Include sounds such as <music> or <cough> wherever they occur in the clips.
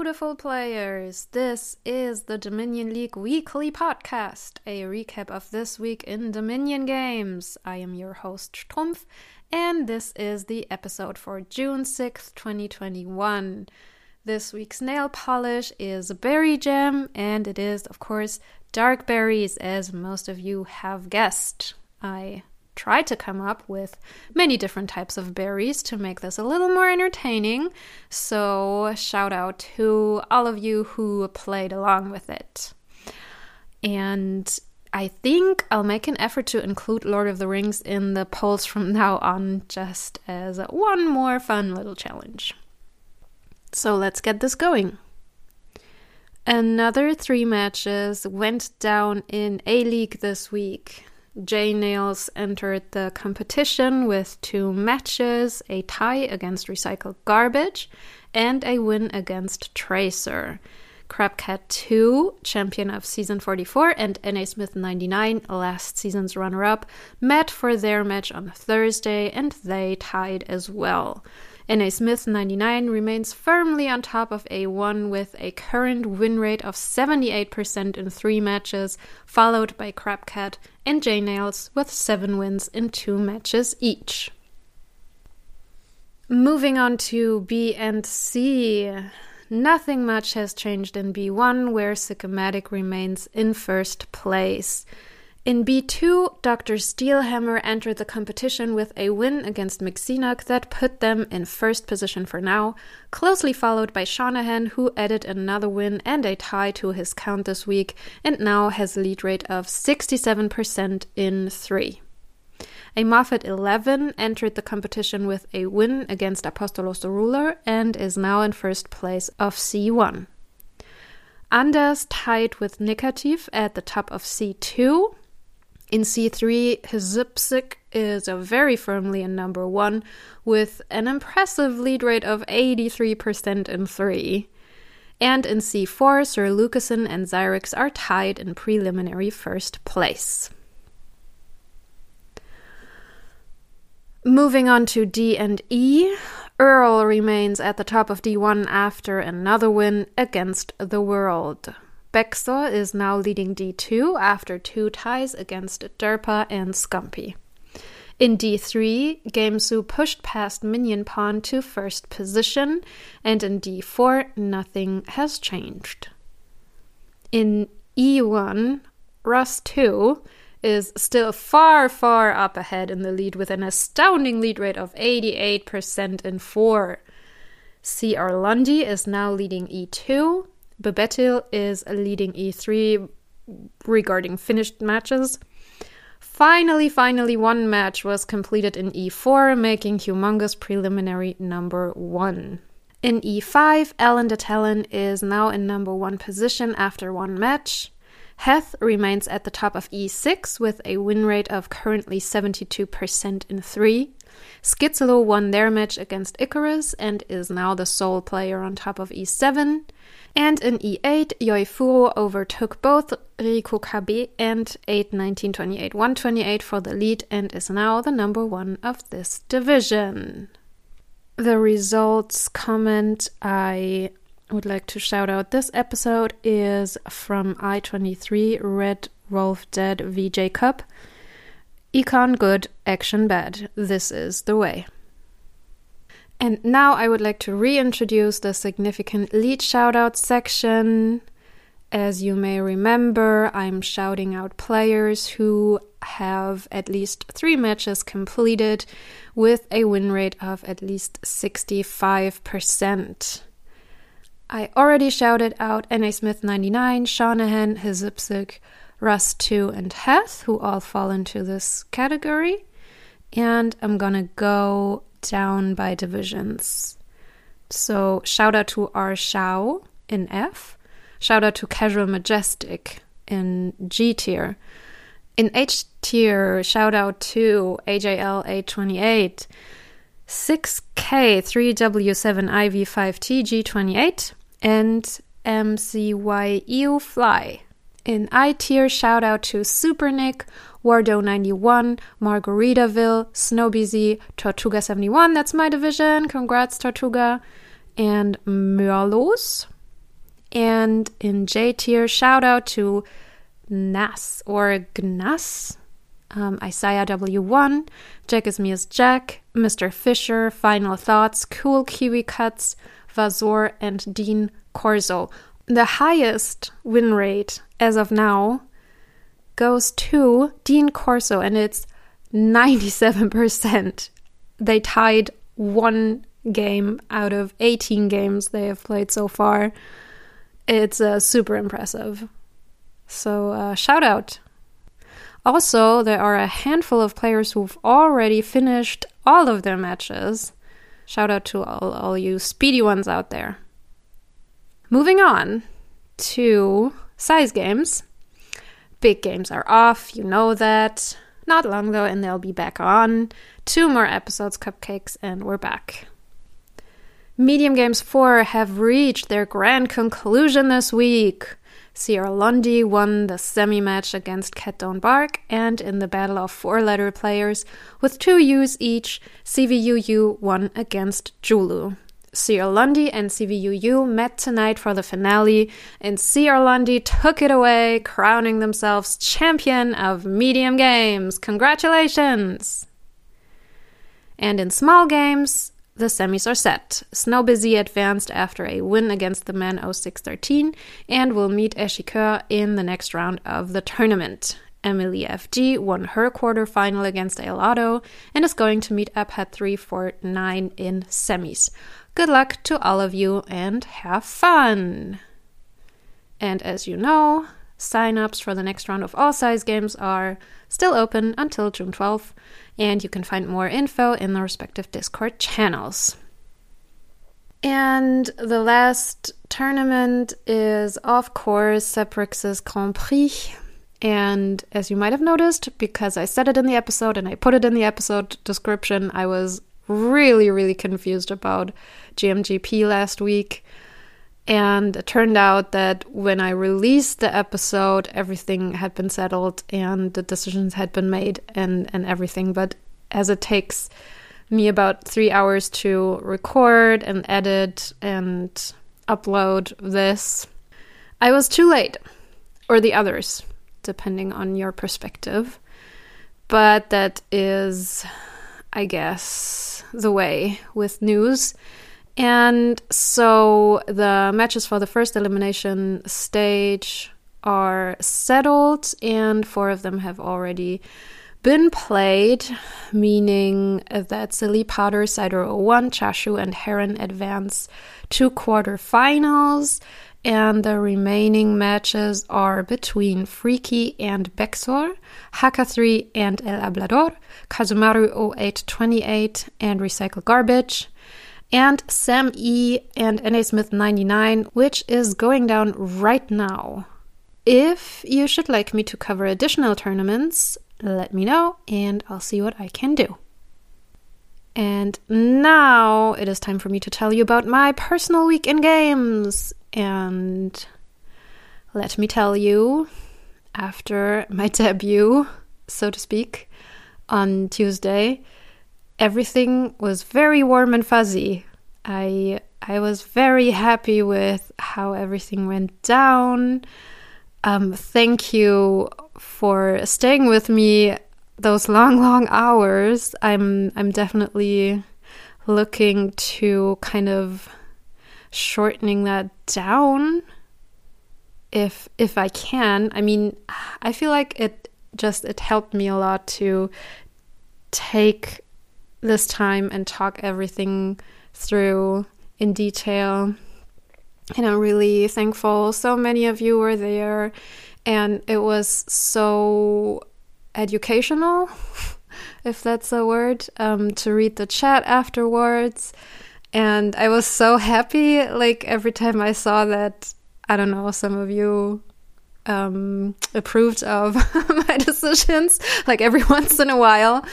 beautiful players. This is the Dominion League Weekly Podcast, a recap of this week in Dominion games. I am your host, Strumpf, and this is the episode for June 6th, 2021. This week's nail polish is a Berry Jam, and it is, of course, dark berries, as most of you have guessed. I tried to come up with many different types of berries to make this a little more entertaining. So, shout out to all of you who played along with it. And I think I'll make an effort to include Lord of the Rings in the polls from <laughs> now on, just as one more fun little challenge. So let's get this going. Another three matches went down in A League this week. J Nails entered the competition with two matches a tie against Recycled Garbage and a win against Tracer. Crabcat 2, champion of season 44, and NA Smith 99, last season's runner up, met for their match on Thursday and they tied as well. NA Smith 99 remains firmly on top of A1 with a current win rate of 78% in three matches, followed by Crabcat and J Nails with seven wins in two matches each. Moving on to B and C. Nothing much has changed in B1, where Sycomatic remains in first place. In B2, Dr. Steelhammer entered the competition with a win against McSeenock that put them in first position for now, closely followed by Shanahan, who added another win and a tie to his count this week and now has a lead rate of 67% in 3. A Moffat 11 entered the competition with a win against Apostolos the Ruler and is now in first place of C1. Anders tied with Nikativ at the top of C2 in C3, Hizipsik is very firmly in number one with an impressive lead rate of 83% in 3. And in C4, Sir Lucasen and Zyrex are tied in preliminary first place. Moving on to D and E, Earl remains at the top of D1 after another win against the world. Bexor is now leading D2 after two ties against Derpa and Scumpy. In D3, Gamesu pushed past Minion Pawn to first position, and in D4, nothing has changed. In E1, Rust 2 is still far, far up ahead in the lead with an astounding lead rate of 88% in 4. CR Lundy is now leading E2, Bebetil is leading E3 regarding finished matches. Finally, finally, one match was completed in E4, making humongous preliminary number one. In E5, Alan de Talon is now in number one position after one match. Heth remains at the top of E6 with a win rate of currently 72% in 3. Skizelo won their match against Icarus and is now the sole player on top of E7. And in E8, Yoifuro overtook both Riku Kabe and 8 19 28 128 for the lead and is now the number one of this division. The results comment I would like to shout out this episode is from I23 Red Wolf Dead VJ Cup. Econ good, action bad. This is the way. And now I would like to reintroduce the significant lead shoutout section. As you may remember, I'm shouting out players who have at least three matches completed with a win rate of at least 65%. I already shouted out NA Smith 99, Shanahan, Hizipsik, Rust 2, and Heth, who all fall into this category. And I'm gonna go down by divisions. So shout out to R Shao in F. Shout out to Casual Majestic in G tier. In H tier, shout out to AJL828, 6K3W7IV5TG28, and MCYEU Fly. In I tier, shout out to Super Nick, Wardo91, Margaritaville, Snowbz, Tortuga71, that's my division, congrats Tortuga, and Mörlos. And in J tier, shout out to Nas or Gnas, um, Isaiah W1, Jack is me as Jack, Mr. Fisher, Final Thoughts, Cool Kiwi Cuts, Vazor, and Dean Corso. The highest win rate as of now goes to Dean Corso, and it's 97%. They tied one game out of 18 games they have played so far. It's uh, super impressive. So, uh, shout out. Also, there are a handful of players who've already finished all of their matches. Shout out to all, all you speedy ones out there. Moving on to size games. Big games are off, you know that. Not long though, and they'll be back on. Two more episodes, cupcakes, and we're back. Medium Games 4 have reached their grand conclusion this week. Sierra Lundy won the semi match against Cat Bark, and in the battle of four letter players with two U's each, CVUU won against Julu. Sierra Lundy and CVUU met tonight for the finale, and Sierra Lundy took it away, crowning themselves champion of medium games. Congratulations! And in small games, the semis are set. Snowbusy advanced after a win against the men 0613 and will meet Eshikur in the next round of the tournament. Emily FG won her quarterfinal against Elado and is going to meet Abhat 349 in semis. Good luck to all of you and have fun! And as you know, sign-ups for the next round of all size games are still open until June 12th and you can find more info in the respective Discord channels. And the last tournament is, of course, Seprix's Grand Prix. And as you might have noticed, because I said it in the episode and I put it in the episode description, I was really, really confused about GMGP last week. And it turned out that when I released the episode, everything had been settled and the decisions had been made and, and everything. But as it takes me about three hours to record and edit and upload this, I was too late, or the others, depending on your perspective. But that is, I guess, the way with news. And so the matches for the first elimination stage are settled, and four of them have already been played, meaning that Silly Powder, Cider 01, Chashu, and Heron advance to quarterfinals. And the remaining matches are between Freaky and Bexor, Haka3 and El Hablador, Kazumaru 0828 and Recycle Garbage, and Sam E and NA Smith 99, which is going down right now. If you should like me to cover additional tournaments, let me know and I'll see what I can do. And now it is time for me to tell you about my personal week in games. And let me tell you, after my <laughs> debut, so to speak, on Tuesday, everything was very warm and fuzzy. I I was very happy with how everything went down. Um, thank you for staying with me those long, <laughs> long hours. I'm I'm definitely looking to kind of shortening that down if if I can. I mean, I feel like it just it helped me a lot to take this time and talk everything through in detail. And I'm really thankful so many of you were there, and it was so educational, <laughs> if that's a word, um, to read the chat afterwards. And I was so happy, like every time I saw that, I don't know, some of you um, approved of <laughs> my decisions, like every <laughs> once in a while,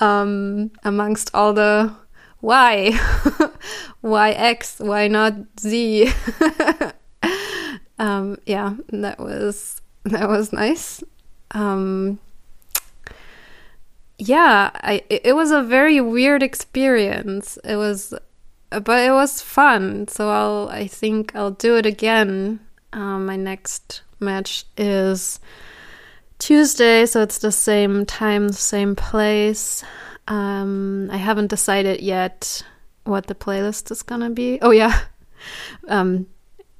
um, amongst all the why? <laughs> why X? Why not Z? um, yeah, that was that was nice. Um, yeah, I it was a very weird experience. It was but it was fun. So I'll I think I'll do it again. Um, my next match is Tuesday, so it's the same time, same place. Um, I haven't decided yet what the playlist is gonna be. Oh yeah. <laughs> Um,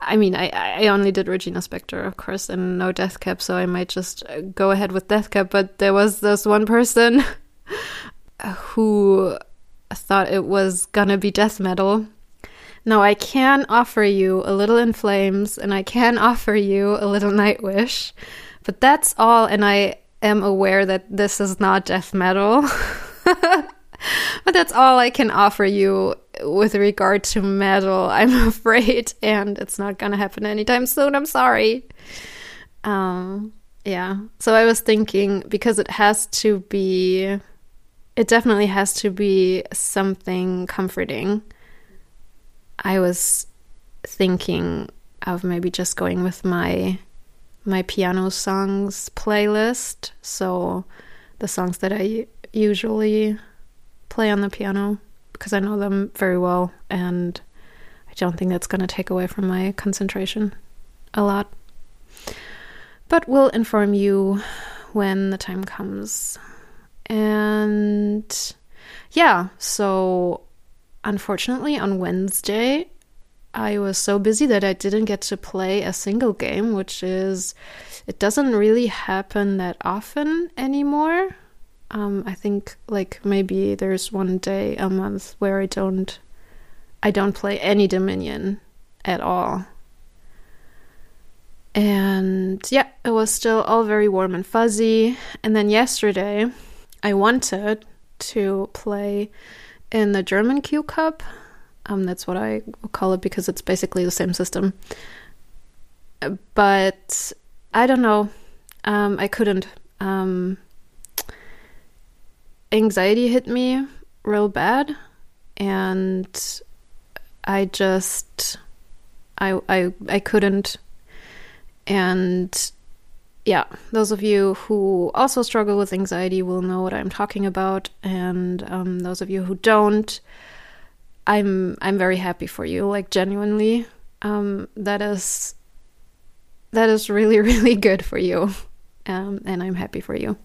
I mean, I, I only did Regina Spektor, of course, and no Death Cab, so I might just go ahead with Death Cab. But there was this one person <laughs> who thought it was gonna be death metal. Now, I can offer you a little In Flames, and I can <laughs> offer you a little Nightwish, but that's all, and I am aware that this is not death metal. <laughs> but that's all I can offer you with regard to metal, <laughs> I'm afraid, and it's not gonna happen anytime soon. I'm sorry. Um, yeah. So I was thinking because it has to be, it definitely has to be something comforting. I was thinking of maybe just going with my my piano songs playlist. So the songs that I usually play on the piano because I know them very well and I don't think that's going to take away from my concentration a lot. But we'll inform you when the time comes. And yeah, so unfortunately on Wednesday, I was so busy that I didn't get to play a single game, which is, it doesn't really happen that often anymore. Um, I think like maybe there's one day a month where I don't I don't play any Dominion at all. And yeah, it was still all very warm and fuzzy. And then yesterday, I wanted to play in the German Q Cup. Um, that's what I call it because it's basically the same system. But I don't know. Um, I couldn't. Um, anxiety hit me real bad and I just I I I couldn't and yeah, those of you who also struggle with anxiety will know what I'm talking about, and um, those of you who don't, I'm I'm very happy for you. Like genuinely, um, that is that is really <laughs> really good for you, um, and I'm happy for you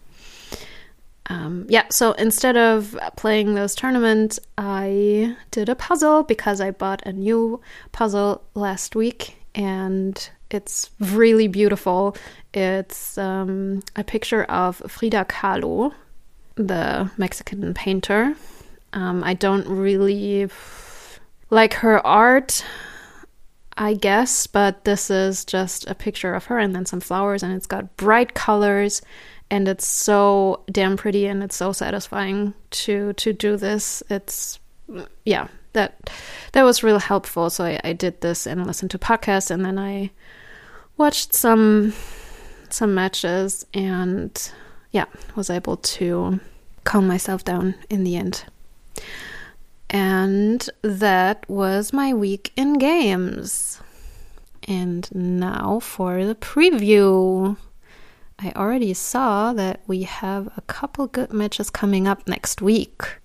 um, yeah, so instead of playing those tournaments, I did a puzzle because I bought a new puzzle last week and it's really beautiful. It's um, a picture of Frida Kahlo, the Mexican painter. Um, I don't really like her art, I guess, but this is just a picture of her and then some flowers, and it's got bright colors and it's so damn pretty and it's so satisfying to to do this it's yeah that that was real helpful. So I, I did this and listened to podcasts and then i watched some some matches and yeah was able to calm myself down in the end. And that was my week in games. And now for the preview. I already saw that we have a couple good matches coming up next week.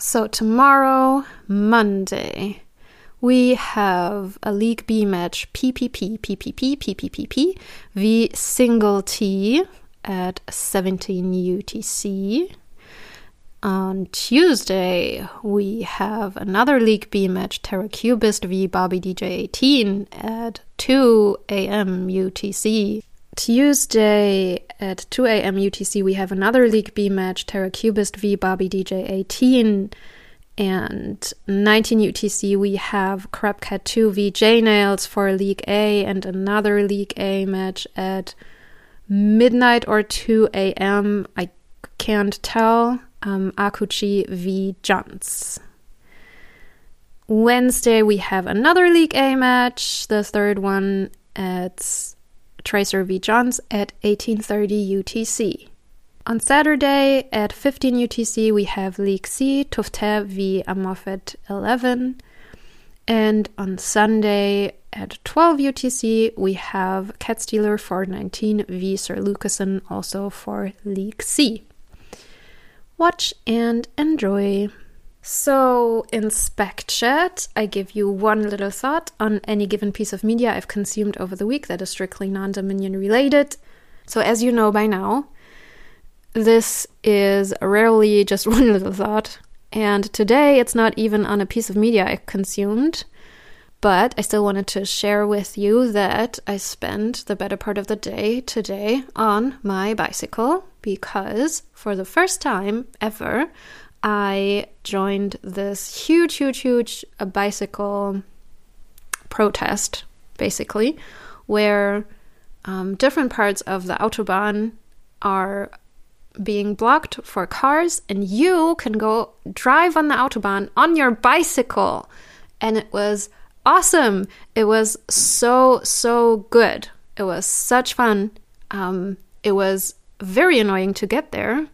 So, tomorrow, Monday, we have a League B match PPP, PPP, v single T at 17 UTC. On Tuesday, we have another League B match, Terra Cubist v Barbie DJ 18 at 2 a.m. UTC. Tuesday at 2 a.m. UTC, we have another League B match Terra Cubist v Barbie DJ 18. And 19 UTC, we have Crabcat 2 v J Nails for League A, and another League A match at midnight or 2 a.m. I can't tell. Um, Akuchi v Johns. Wednesday, we have another League A match, the third one at Tracer v. Johns at 1830 UTC. On Saturday at 15 UTC, we have League C, Tufte v. Amorphet 11. And on Sunday at 12 UTC, we have Cat Stealer 419 v. Sir Lucasen, also for League C. Watch and enjoy. So, in Spec Chat, I give you one little thought on any given piece of media I've consumed over the week that is strictly non Dominion related. So, as you know by now, this is rarely just <laughs> one little thought. And today, it's not even on a piece of media I consumed, but I still wanted to share with you that I spent the better part of the day today on my bicycle because for the first time ever, I joined this huge, huge, huge bicycle protest, basically, where um, different parts of the Autobahn are being blocked for cars, and you can go drive on the Autobahn on your bicycle. And it was awesome. It was so, so good. It was such fun. Um, it was very annoying to get there.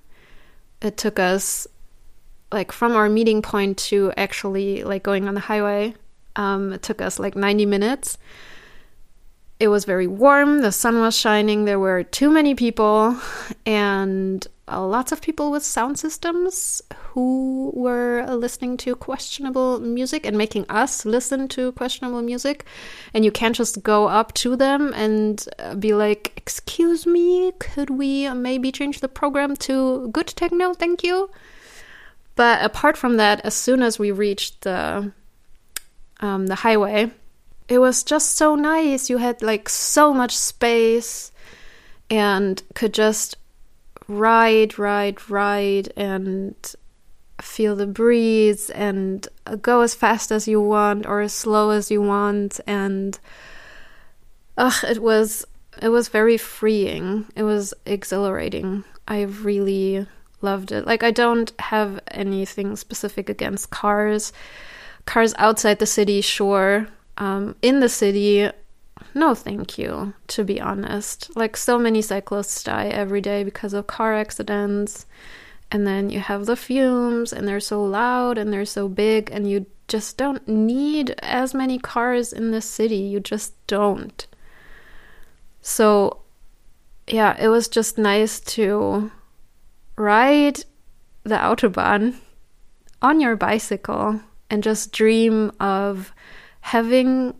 It took us like from our meeting point to actually like going on the highway um, it took us like 90 minutes. It was very warm the sun was shining there were too many people and uh, lots of people with sound systems who were listening to questionable music and making us listen to questionable music and you can't just go up to them and uh, be like excuse me could we maybe change the program to good techno? Thank you but apart from that, as soon as we reached the um, the highway, it was just so nice. You had like so much space and could just ride, ride, ride, and feel the breeze and go as fast as you want or as slow as you want. And ugh, it was it was very freeing. It was exhilarating. I really loved it. Like I don't have anything specific against cars. Cars outside the city, sure. Um, in the city, no, thank you. To be honest, like so many cyclists die every day because of car accidents, and then you have the fumes, and they're so loud and they're so big, and you just don't need as many cars in the city. You just don't. So, yeah, it was just nice to ride the Autobahn on your bicycle and just dream of having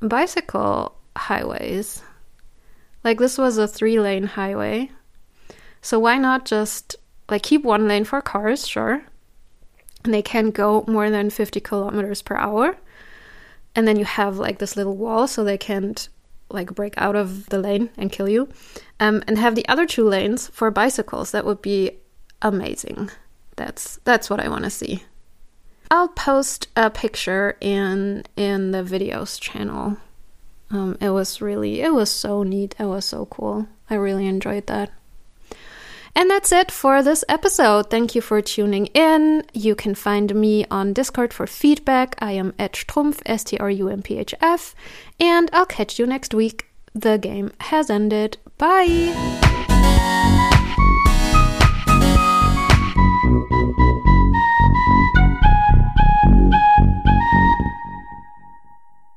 bicycle highways. Like this was a three lane highway. So why not just like keep one lane for cars, sure. And they can go more than 50 kilometers per hour. And then you have like this little wall so they can't like break out of the lane and kill you, um, and have the other two lanes for bicycles. That would be amazing. That's that's what I want to see. I'll post a picture in in the videos channel. Um, it was really it was so neat. It was so cool. I really enjoyed that. And that's it for this episode. Thank you for tuning in. You can find me on Discord for feedback. I am at Strumpf, S T R U M P H F, and I'll catch you next week. The game has ended. Bye!